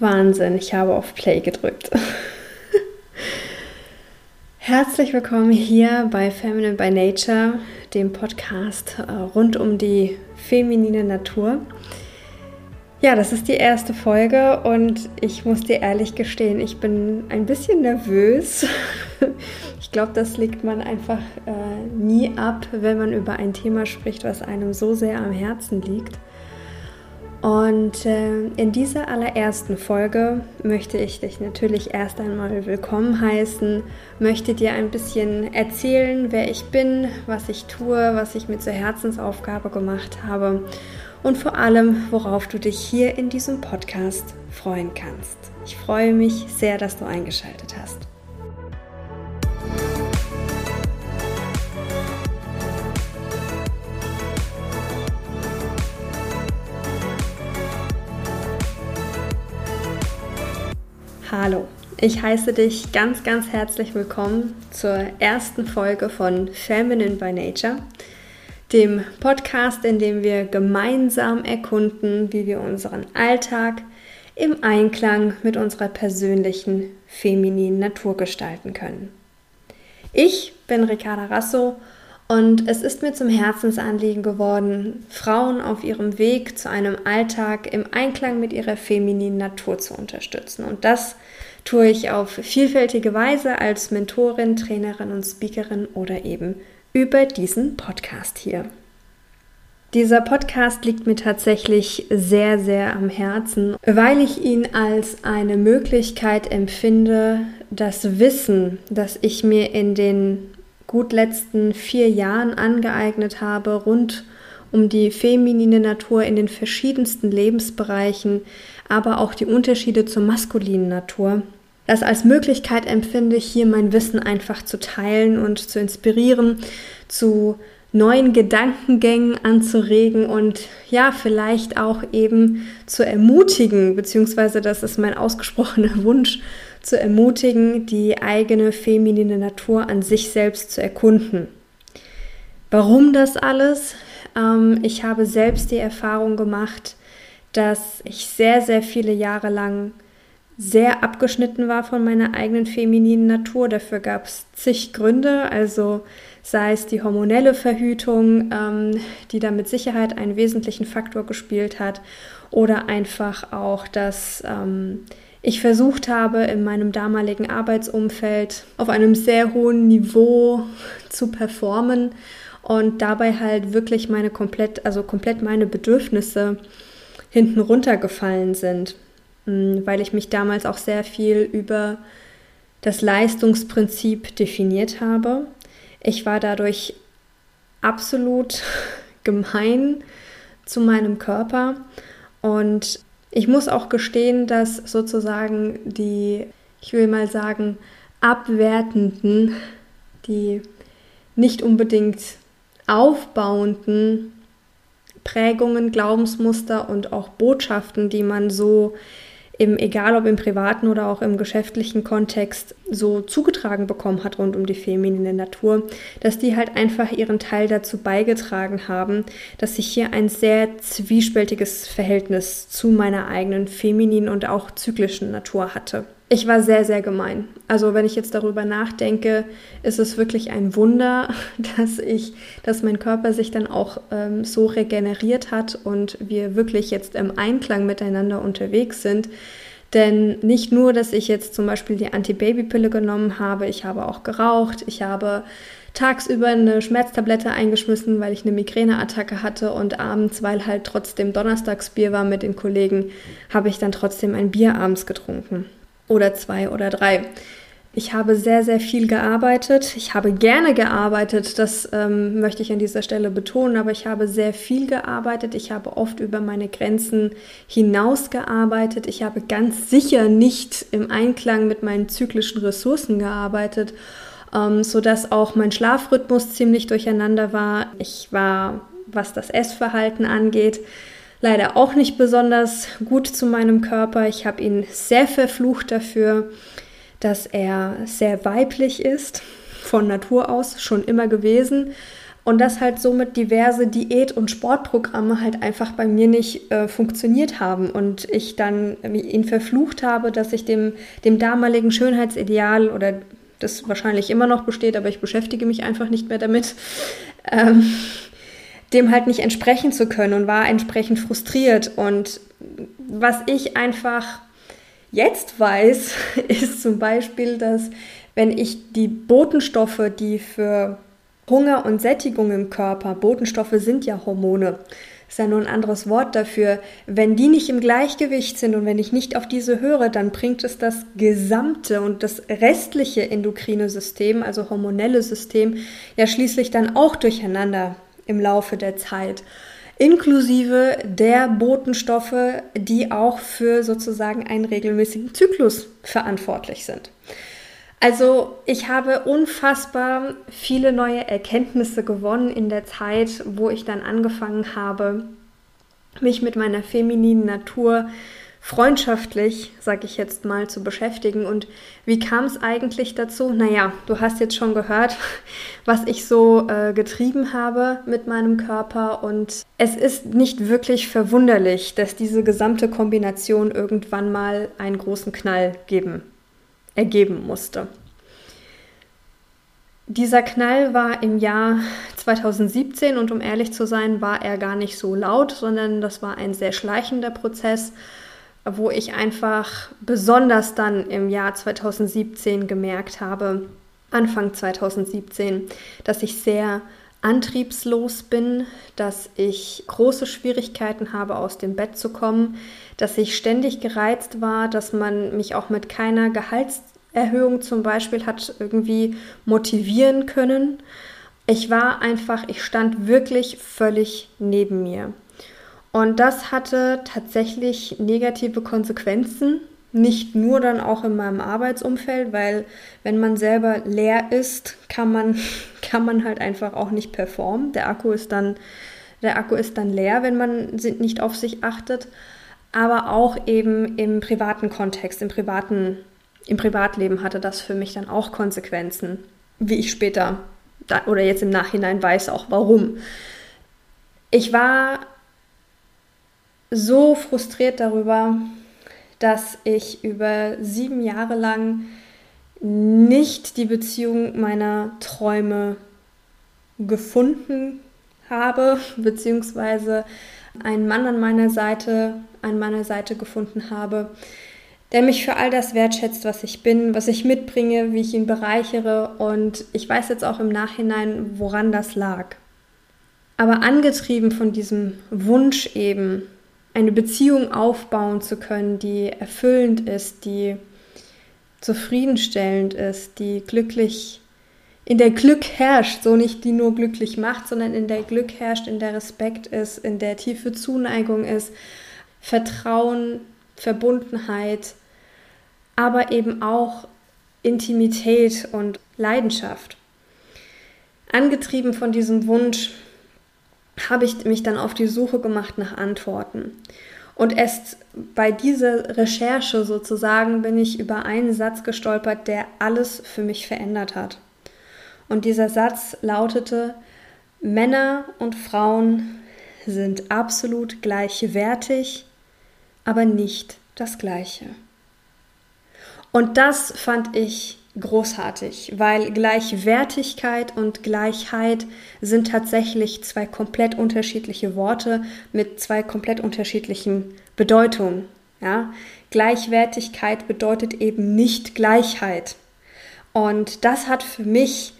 Wahnsinn, ich habe auf Play gedrückt. Herzlich willkommen hier bei Feminine by Nature, dem Podcast äh, rund um die feminine Natur. Ja, das ist die erste Folge und ich muss dir ehrlich gestehen, ich bin ein bisschen nervös. Ich glaube, das legt man einfach äh, nie ab, wenn man über ein Thema spricht, was einem so sehr am Herzen liegt. Und äh, in dieser allerersten Folge möchte ich dich natürlich erst einmal willkommen heißen, möchte dir ein bisschen erzählen, wer ich bin, was ich tue, was ich mir zur Herzensaufgabe gemacht habe und vor allem, worauf du dich hier in diesem Podcast freuen kannst. Ich freue mich sehr, dass du eingeschaltet hast. Hallo, ich heiße dich ganz, ganz herzlich willkommen zur ersten Folge von Feminine by Nature, dem Podcast, in dem wir gemeinsam erkunden, wie wir unseren Alltag im Einklang mit unserer persönlichen femininen Natur gestalten können. Ich bin Ricarda Rasso und es ist mir zum Herzensanliegen geworden, Frauen auf ihrem Weg zu einem Alltag im Einklang mit ihrer femininen Natur zu unterstützen. Und das tue ich auf vielfältige Weise als Mentorin, Trainerin und Speakerin oder eben über diesen Podcast hier. Dieser Podcast liegt mir tatsächlich sehr, sehr am Herzen, weil ich ihn als eine Möglichkeit empfinde, das Wissen, das ich mir in den gut letzten vier Jahren angeeignet habe, rund um die feminine Natur in den verschiedensten Lebensbereichen, aber auch die Unterschiede zur maskulinen Natur. Das als Möglichkeit empfinde ich hier mein Wissen einfach zu teilen und zu inspirieren, zu neuen Gedankengängen anzuregen und ja, vielleicht auch eben zu ermutigen, beziehungsweise das ist mein ausgesprochener Wunsch, zu ermutigen, die eigene feminine Natur an sich selbst zu erkunden. Warum das alles? Ähm, ich habe selbst die Erfahrung gemacht, dass ich sehr, sehr viele Jahre lang sehr abgeschnitten war von meiner eigenen femininen Natur. Dafür gab es zig Gründe, also sei es die hormonelle Verhütung, ähm, die da mit Sicherheit einen wesentlichen Faktor gespielt hat, oder einfach auch, dass ähm, ich versucht habe, in meinem damaligen Arbeitsumfeld auf einem sehr hohen Niveau zu performen und dabei halt wirklich meine komplett, also komplett meine Bedürfnisse hinten runtergefallen sind, hm, weil ich mich damals auch sehr viel über das Leistungsprinzip definiert habe. Ich war dadurch absolut gemein zu meinem Körper und ich muss auch gestehen, dass sozusagen die, ich will mal sagen, abwertenden, die nicht unbedingt aufbauenden Prägungen, Glaubensmuster und auch Botschaften, die man so im, egal ob im privaten oder auch im geschäftlichen Kontext, so zugetragen bekommen hat rund um die feminine Natur, dass die halt einfach ihren Teil dazu beigetragen haben, dass ich hier ein sehr zwiespältiges Verhältnis zu meiner eigenen femininen und auch zyklischen Natur hatte. Ich war sehr, sehr gemein. Also wenn ich jetzt darüber nachdenke, ist es wirklich ein Wunder, dass ich, dass mein Körper sich dann auch ähm, so regeneriert hat und wir wirklich jetzt im Einklang miteinander unterwegs sind. Denn nicht nur, dass ich jetzt zum Beispiel die Anti-Baby-Pille genommen habe, ich habe auch geraucht, ich habe tagsüber eine Schmerztablette eingeschmissen, weil ich eine Migräneattacke hatte und abends, weil halt trotzdem Donnerstagsbier war mit den Kollegen, habe ich dann trotzdem ein Bier abends getrunken oder zwei oder drei. Ich habe sehr, sehr viel gearbeitet. Ich habe gerne gearbeitet, das ähm, möchte ich an dieser Stelle betonen, aber ich habe sehr viel gearbeitet. Ich habe oft über meine Grenzen hinaus gearbeitet. Ich habe ganz sicher nicht im Einklang mit meinen zyklischen Ressourcen gearbeitet, ähm, sodass auch mein Schlafrhythmus ziemlich durcheinander war. Ich war, was das Essverhalten angeht, leider auch nicht besonders gut zu meinem Körper. Ich habe ihn sehr verflucht dafür, dass er sehr weiblich ist, von Natur aus schon immer gewesen. und dass halt somit diverse Diät- und Sportprogramme halt einfach bei mir nicht äh, funktioniert haben und ich dann ihn verflucht habe, dass ich dem, dem damaligen Schönheitsideal oder das wahrscheinlich immer noch besteht, aber ich beschäftige mich einfach nicht mehr damit, ähm, dem halt nicht entsprechen zu können und war entsprechend frustriert. Und was ich einfach jetzt weiß, ist zum Beispiel, dass wenn ich die Botenstoffe, die für Hunger und Sättigung im Körper, Botenstoffe sind ja Hormone, ist ja nur ein anderes Wort dafür. Wenn die nicht im Gleichgewicht sind und wenn ich nicht auf diese höre, dann bringt es das gesamte und das restliche endokrine System, also hormonelle System, ja schließlich dann auch durcheinander im Laufe der Zeit. Inklusive der Botenstoffe, die auch für sozusagen einen regelmäßigen Zyklus verantwortlich sind. Also ich habe unfassbar viele neue Erkenntnisse gewonnen in der Zeit, wo ich dann angefangen habe, mich mit meiner femininen Natur freundschaftlich, sag ich jetzt mal, zu beschäftigen. Und wie kam es eigentlich dazu? Naja, du hast jetzt schon gehört, was ich so äh, getrieben habe mit meinem Körper. Und es ist nicht wirklich verwunderlich, dass diese gesamte Kombination irgendwann mal einen großen Knall geben ergeben musste. Dieser Knall war im Jahr 2017 und um ehrlich zu sein, war er gar nicht so laut, sondern das war ein sehr schleichender Prozess, wo ich einfach besonders dann im Jahr 2017 gemerkt habe, Anfang 2017, dass ich sehr antriebslos bin, dass ich große Schwierigkeiten habe, aus dem Bett zu kommen, dass ich ständig gereizt war, dass man mich auch mit keiner Gehaltserhöhung zum Beispiel hat irgendwie motivieren können. Ich war einfach, ich stand wirklich völlig neben mir. Und das hatte tatsächlich negative Konsequenzen nicht nur dann auch in meinem Arbeitsumfeld, weil wenn man selber leer ist, kann man, kann man halt einfach auch nicht performen. Der Akku ist dann, der Akku ist dann leer, wenn man nicht auf sich achtet. Aber auch eben im privaten Kontext, im privaten, im Privatleben hatte das für mich dann auch Konsequenzen, wie ich später oder jetzt im Nachhinein weiß auch warum. Ich war so frustriert darüber, dass ich über sieben Jahre lang nicht die Beziehung meiner Träume gefunden habe, beziehungsweise einen Mann an meiner Seite, an meiner Seite gefunden habe, der mich für all das wertschätzt, was ich bin, was ich mitbringe, wie ich ihn bereichere. Und ich weiß jetzt auch im Nachhinein, woran das lag. Aber angetrieben von diesem Wunsch eben, eine Beziehung aufbauen zu können, die erfüllend ist, die zufriedenstellend ist, die glücklich, in der Glück herrscht, so nicht die nur glücklich macht, sondern in der Glück herrscht, in der Respekt ist, in der tiefe Zuneigung ist, Vertrauen, Verbundenheit, aber eben auch Intimität und Leidenschaft. Angetrieben von diesem Wunsch, habe ich mich dann auf die Suche gemacht nach Antworten. Und erst bei dieser Recherche sozusagen bin ich über einen Satz gestolpert, der alles für mich verändert hat. Und dieser Satz lautete, Männer und Frauen sind absolut gleichwertig, aber nicht das Gleiche. Und das fand ich großartig, weil Gleichwertigkeit und Gleichheit sind tatsächlich zwei komplett unterschiedliche Worte mit zwei komplett unterschiedlichen Bedeutungen. Ja? Gleichwertigkeit bedeutet eben nicht Gleichheit. Und das hat für mich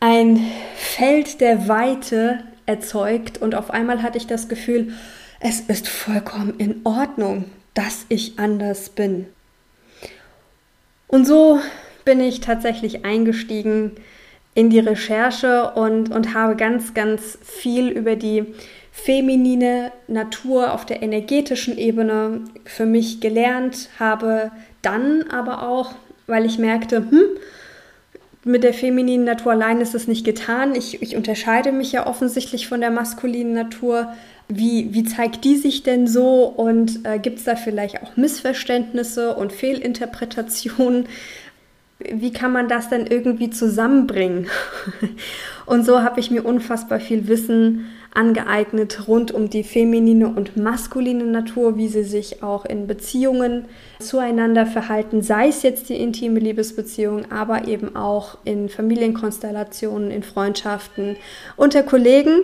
ein Feld der Weite erzeugt und auf einmal hatte ich das Gefühl, es ist vollkommen in Ordnung, dass ich anders bin. Und so bin ich tatsächlich eingestiegen in die Recherche und, und habe ganz, ganz viel über die feminine Natur auf der energetischen Ebene für mich gelernt, habe dann aber auch, weil ich merkte, hm, mit der femininen Natur allein ist es nicht getan. Ich, ich unterscheide mich ja offensichtlich von der maskulinen Natur. Wie, wie zeigt die sich denn so und äh, gibt es da vielleicht auch Missverständnisse und Fehlinterpretationen? wie kann man das denn irgendwie zusammenbringen? Und so habe ich mir unfassbar viel Wissen angeeignet rund um die feminine und maskuline Natur, wie sie sich auch in Beziehungen zueinander verhalten, sei es jetzt die intime Liebesbeziehung, aber eben auch in Familienkonstellationen, in Freundschaften, unter Kollegen.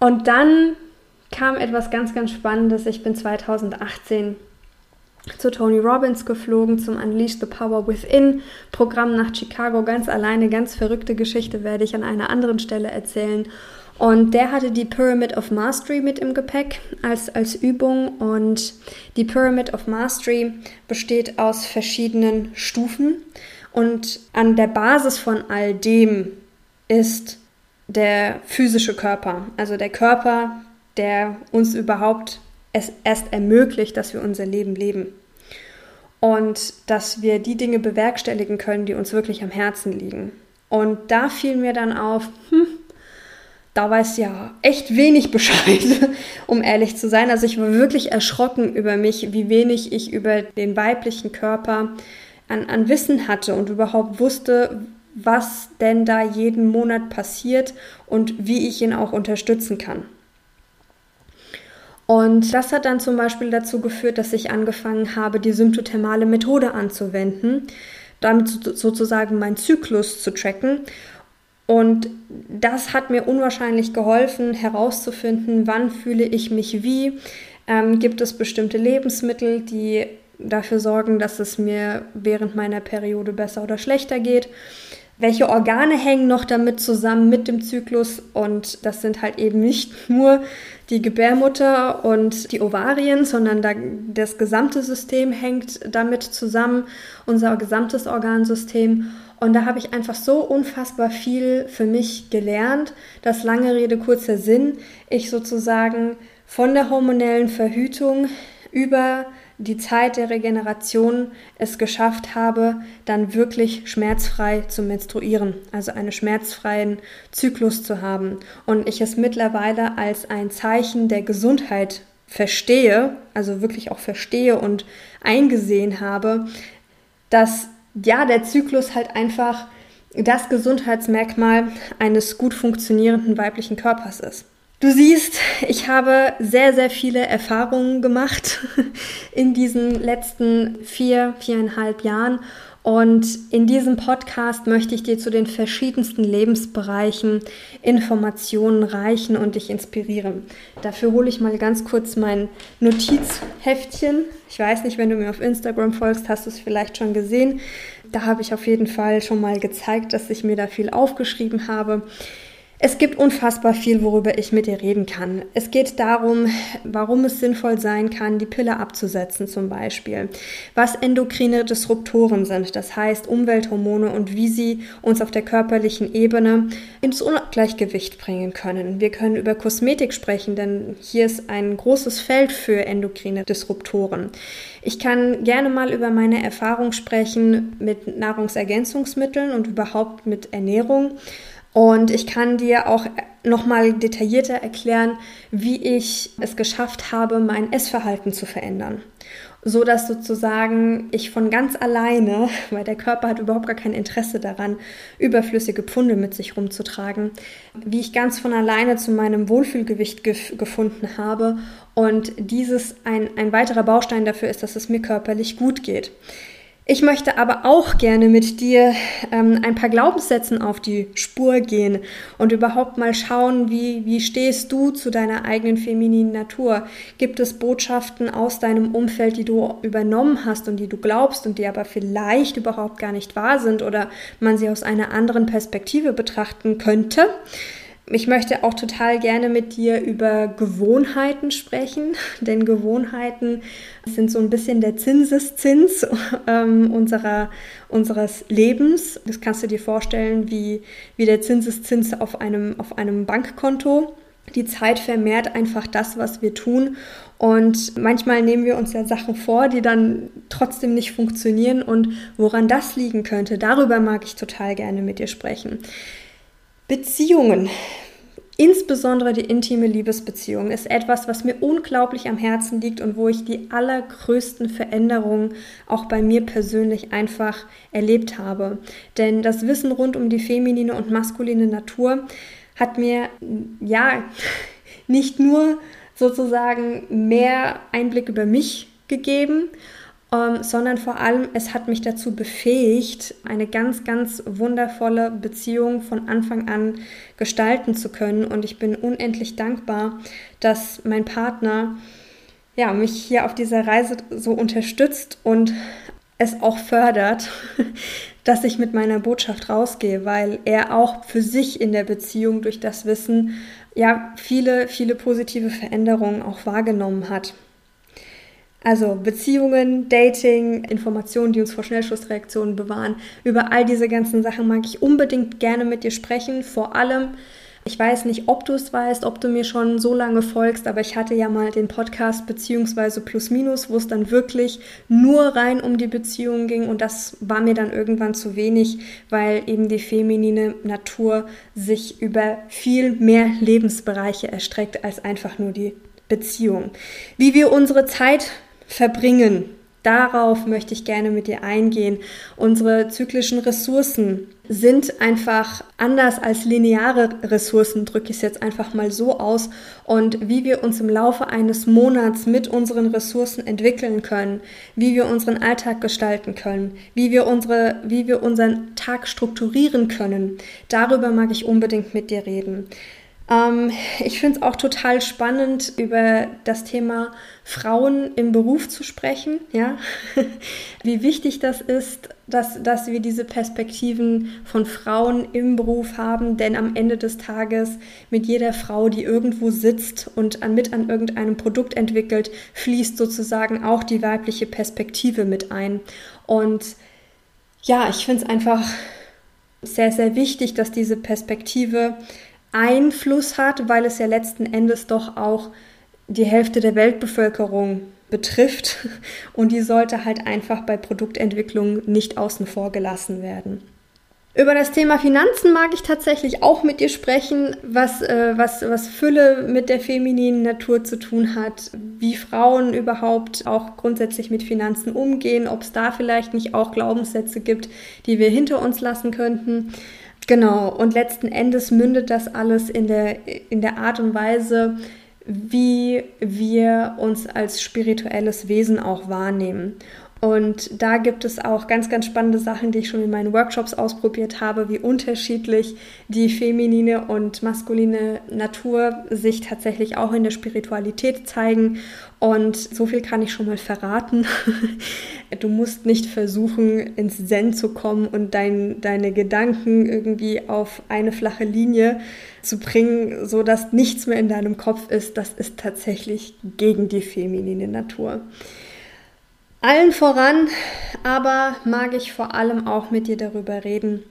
Und dann kam etwas ganz, ganz Spannendes. Ich bin 2018 zu Tony Robbins geflogen zum Unleash the Power Within Programm nach Chicago. Ganz alleine, ganz verrückte Geschichte werde ich an einer anderen Stelle erzählen. Und der hatte die Pyramid of Mastery mit im Gepäck als, als Übung. Und die Pyramid of Mastery besteht aus verschiedenen Stufen. Und an der Basis von all dem ist der physische Körper. Also der Körper, der uns überhaupt es erst ermöglicht, dass wir unser Leben leben. Und dass wir die Dinge bewerkstelligen können, die uns wirklich am Herzen liegen. Und da fiel mir dann auf, hm, da weiß ja echt wenig Bescheid, um ehrlich zu sein. Also ich war wirklich erschrocken über mich, wie wenig ich über den weiblichen Körper an, an Wissen hatte und überhaupt wusste, was denn da jeden Monat passiert und wie ich ihn auch unterstützen kann. Und das hat dann zum Beispiel dazu geführt, dass ich angefangen habe, die symptothermale Methode anzuwenden, damit sozusagen meinen Zyklus zu tracken und das hat mir unwahrscheinlich geholfen, herauszufinden, wann fühle ich mich wie. Ähm, gibt es bestimmte Lebensmittel, die dafür sorgen, dass es mir während meiner Periode besser oder schlechter geht? Welche Organe hängen noch damit zusammen mit dem Zyklus? Und das sind halt eben nicht nur die Gebärmutter und die Ovarien, sondern da, das gesamte System hängt damit zusammen, unser gesamtes Organsystem. Und da habe ich einfach so unfassbar viel für mich gelernt, dass lange Rede, kurzer Sinn, ich sozusagen von der hormonellen Verhütung über die Zeit der Regeneration es geschafft habe, dann wirklich schmerzfrei zu menstruieren, also einen schmerzfreien Zyklus zu haben. Und ich es mittlerweile als ein Zeichen der Gesundheit verstehe, also wirklich auch verstehe und eingesehen habe, dass ja, der Zyklus halt einfach das Gesundheitsmerkmal eines gut funktionierenden weiblichen Körpers ist. Du siehst, ich habe sehr, sehr viele Erfahrungen gemacht in diesen letzten vier, viereinhalb Jahren und in diesem Podcast möchte ich dir zu den verschiedensten Lebensbereichen Informationen reichen und dich inspirieren. Dafür hole ich mal ganz kurz mein Notizheftchen. Ich weiß nicht, wenn du mir auf Instagram folgst, hast du es vielleicht schon gesehen. Da habe ich auf jeden Fall schon mal gezeigt, dass ich mir da viel aufgeschrieben habe. Es gibt unfassbar viel, worüber ich mit dir reden kann. Es geht darum, warum es sinnvoll sein kann, die Pille abzusetzen zum Beispiel, was endokrine Disruptoren sind, das heißt Umwelthormone und wie sie uns auf der körperlichen Ebene ins Ungleichgewicht bringen können. Wir können über Kosmetik sprechen, denn hier ist ein großes Feld für endokrine Disruptoren. Ich kann gerne mal über meine Erfahrung sprechen mit Nahrungsergänzungsmitteln und überhaupt mit Ernährung und ich kann dir auch nochmal detaillierter erklären, wie ich es geschafft habe, mein Essverhalten zu verändern. So dass sozusagen ich von ganz alleine, weil der Körper hat überhaupt gar kein Interesse daran, überflüssige Pfunde mit sich rumzutragen, wie ich ganz von alleine zu meinem Wohlfühlgewicht gef gefunden habe und dieses ein, ein weiterer Baustein dafür ist, dass es mir körperlich gut geht. Ich möchte aber auch gerne mit dir ähm, ein paar Glaubenssätzen auf die Spur gehen und überhaupt mal schauen, wie, wie stehst du zu deiner eigenen femininen Natur? Gibt es Botschaften aus deinem Umfeld, die du übernommen hast und die du glaubst und die aber vielleicht überhaupt gar nicht wahr sind oder man sie aus einer anderen Perspektive betrachten könnte? Ich möchte auch total gerne mit dir über Gewohnheiten sprechen, denn Gewohnheiten sind so ein bisschen der Zinseszins ähm, unserer, unseres Lebens. Das kannst du dir vorstellen wie, wie der Zinseszins auf einem, auf einem Bankkonto. Die Zeit vermehrt einfach das, was wir tun. Und manchmal nehmen wir uns ja Sachen vor, die dann trotzdem nicht funktionieren. Und woran das liegen könnte, darüber mag ich total gerne mit dir sprechen. Beziehungen. Insbesondere die intime Liebesbeziehung ist etwas, was mir unglaublich am Herzen liegt und wo ich die allergrößten Veränderungen auch bei mir persönlich einfach erlebt habe. Denn das Wissen rund um die feminine und maskuline Natur hat mir ja nicht nur sozusagen mehr Einblick über mich gegeben, ähm, sondern vor allem, es hat mich dazu befähigt, eine ganz, ganz wundervolle Beziehung von Anfang an gestalten zu können. Und ich bin unendlich dankbar, dass mein Partner ja, mich hier auf dieser Reise so unterstützt und es auch fördert, dass ich mit meiner Botschaft rausgehe, weil er auch für sich in der Beziehung durch das Wissen ja viele, viele positive Veränderungen auch wahrgenommen hat. Also Beziehungen, Dating, Informationen, die uns vor Schnellschussreaktionen bewahren. Über all diese ganzen Sachen mag ich unbedingt gerne mit dir sprechen. Vor allem, ich weiß nicht, ob du es weißt, ob du mir schon so lange folgst, aber ich hatte ja mal den Podcast beziehungsweise Plus Minus, wo es dann wirklich nur rein um die Beziehungen ging und das war mir dann irgendwann zu wenig, weil eben die feminine Natur sich über viel mehr Lebensbereiche erstreckt als einfach nur die Beziehung. Wie wir unsere Zeit verbringen. Darauf möchte ich gerne mit dir eingehen. Unsere zyklischen Ressourcen sind einfach anders als lineare Ressourcen, drücke ich es jetzt einfach mal so aus. Und wie wir uns im Laufe eines Monats mit unseren Ressourcen entwickeln können, wie wir unseren Alltag gestalten können, wie wir, unsere, wie wir unseren Tag strukturieren können, darüber mag ich unbedingt mit dir reden. Ähm, ich finde es auch total spannend, über das Thema Frauen im Beruf zu sprechen. Ja? Wie wichtig das ist, dass, dass wir diese Perspektiven von Frauen im Beruf haben, denn am Ende des Tages mit jeder Frau, die irgendwo sitzt und an, mit an irgendeinem Produkt entwickelt, fließt sozusagen auch die weibliche Perspektive mit ein. Und ja, ich finde es einfach sehr, sehr wichtig, dass diese Perspektive Einfluss hat, weil es ja letzten Endes doch auch die Hälfte der Weltbevölkerung betrifft und die sollte halt einfach bei Produktentwicklung nicht außen vor gelassen werden. Über das Thema Finanzen mag ich tatsächlich auch mit dir sprechen, was, äh, was, was Fülle mit der femininen Natur zu tun hat, wie Frauen überhaupt auch grundsätzlich mit Finanzen umgehen, ob es da vielleicht nicht auch Glaubenssätze gibt, die wir hinter uns lassen könnten. Genau, und letzten Endes mündet das alles in der, in der Art und Weise, wie wir uns als spirituelles Wesen auch wahrnehmen. Und da gibt es auch ganz, ganz spannende Sachen, die ich schon in meinen Workshops ausprobiert habe, wie unterschiedlich die feminine und maskuline Natur sich tatsächlich auch in der Spiritualität zeigen. Und so viel kann ich schon mal verraten. Du musst nicht versuchen, ins Zen zu kommen und dein, deine Gedanken irgendwie auf eine flache Linie zu bringen, sodass nichts mehr in deinem Kopf ist. Das ist tatsächlich gegen die feminine Natur. Allen voran aber mag ich vor allem auch mit dir darüber reden,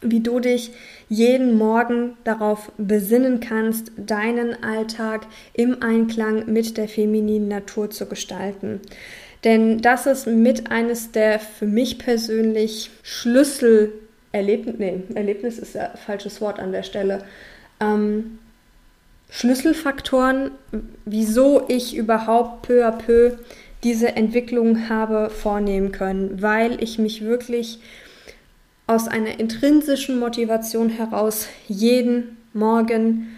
wie du dich jeden Morgen darauf besinnen kannst, deinen Alltag im Einklang mit der femininen Natur zu gestalten. Denn das ist mit eines der für mich persönlich Schlüsselerlebnis, nee, Erlebnis ist ein falsches Wort an der Stelle, ähm, Schlüsselfaktoren, wieso ich überhaupt peu à peu diese Entwicklung habe vornehmen können, weil ich mich wirklich aus einer intrinsischen Motivation heraus jeden Morgen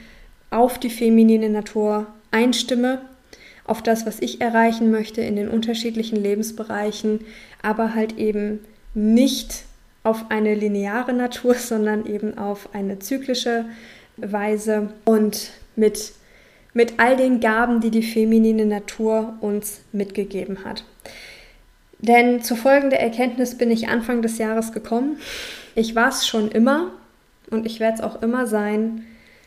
auf die feminine Natur einstimme, auf das, was ich erreichen möchte in den unterschiedlichen Lebensbereichen, aber halt eben nicht auf eine lineare Natur, sondern eben auf eine zyklische Weise und mit mit all den Gaben, die die feminine Natur uns mitgegeben hat. Denn zur folgenden Erkenntnis bin ich Anfang des Jahres gekommen. Ich war es schon immer und ich werde es auch immer sein,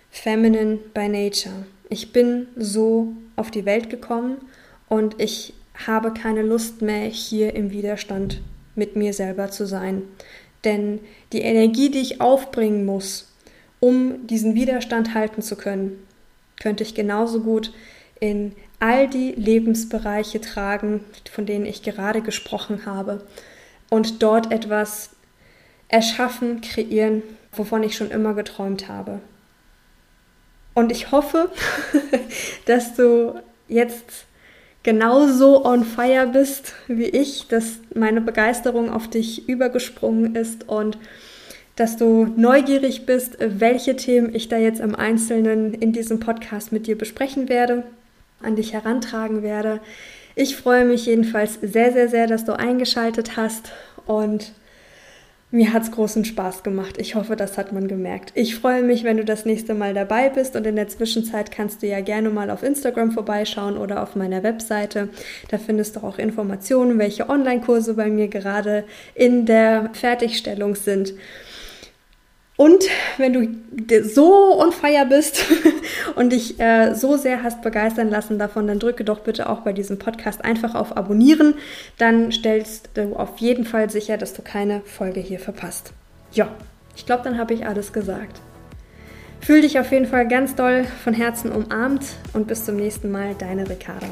feminine by nature. Ich bin so auf die Welt gekommen und ich habe keine Lust mehr, hier im Widerstand mit mir selber zu sein. Denn die Energie, die ich aufbringen muss, um diesen Widerstand halten zu können, könnte ich genauso gut in all die Lebensbereiche tragen, von denen ich gerade gesprochen habe, und dort etwas erschaffen, kreieren, wovon ich schon immer geträumt habe. Und ich hoffe, dass du jetzt genauso on fire bist wie ich, dass meine Begeisterung auf dich übergesprungen ist und dass du neugierig bist, welche Themen ich da jetzt im Einzelnen in diesem Podcast mit dir besprechen werde, an dich herantragen werde. Ich freue mich jedenfalls sehr, sehr, sehr, dass du eingeschaltet hast und mir hat es großen Spaß gemacht. Ich hoffe, das hat man gemerkt. Ich freue mich, wenn du das nächste Mal dabei bist und in der Zwischenzeit kannst du ja gerne mal auf Instagram vorbeischauen oder auf meiner Webseite. Da findest du auch Informationen, welche Online-Kurse bei mir gerade in der Fertigstellung sind. Und wenn du so on fire bist und dich äh, so sehr hast begeistern lassen davon, dann drücke doch bitte auch bei diesem Podcast einfach auf Abonnieren. Dann stellst du auf jeden Fall sicher, dass du keine Folge hier verpasst. Ja, ich glaube, dann habe ich alles gesagt. Fühl dich auf jeden Fall ganz doll von Herzen umarmt und bis zum nächsten Mal, deine Ricarda.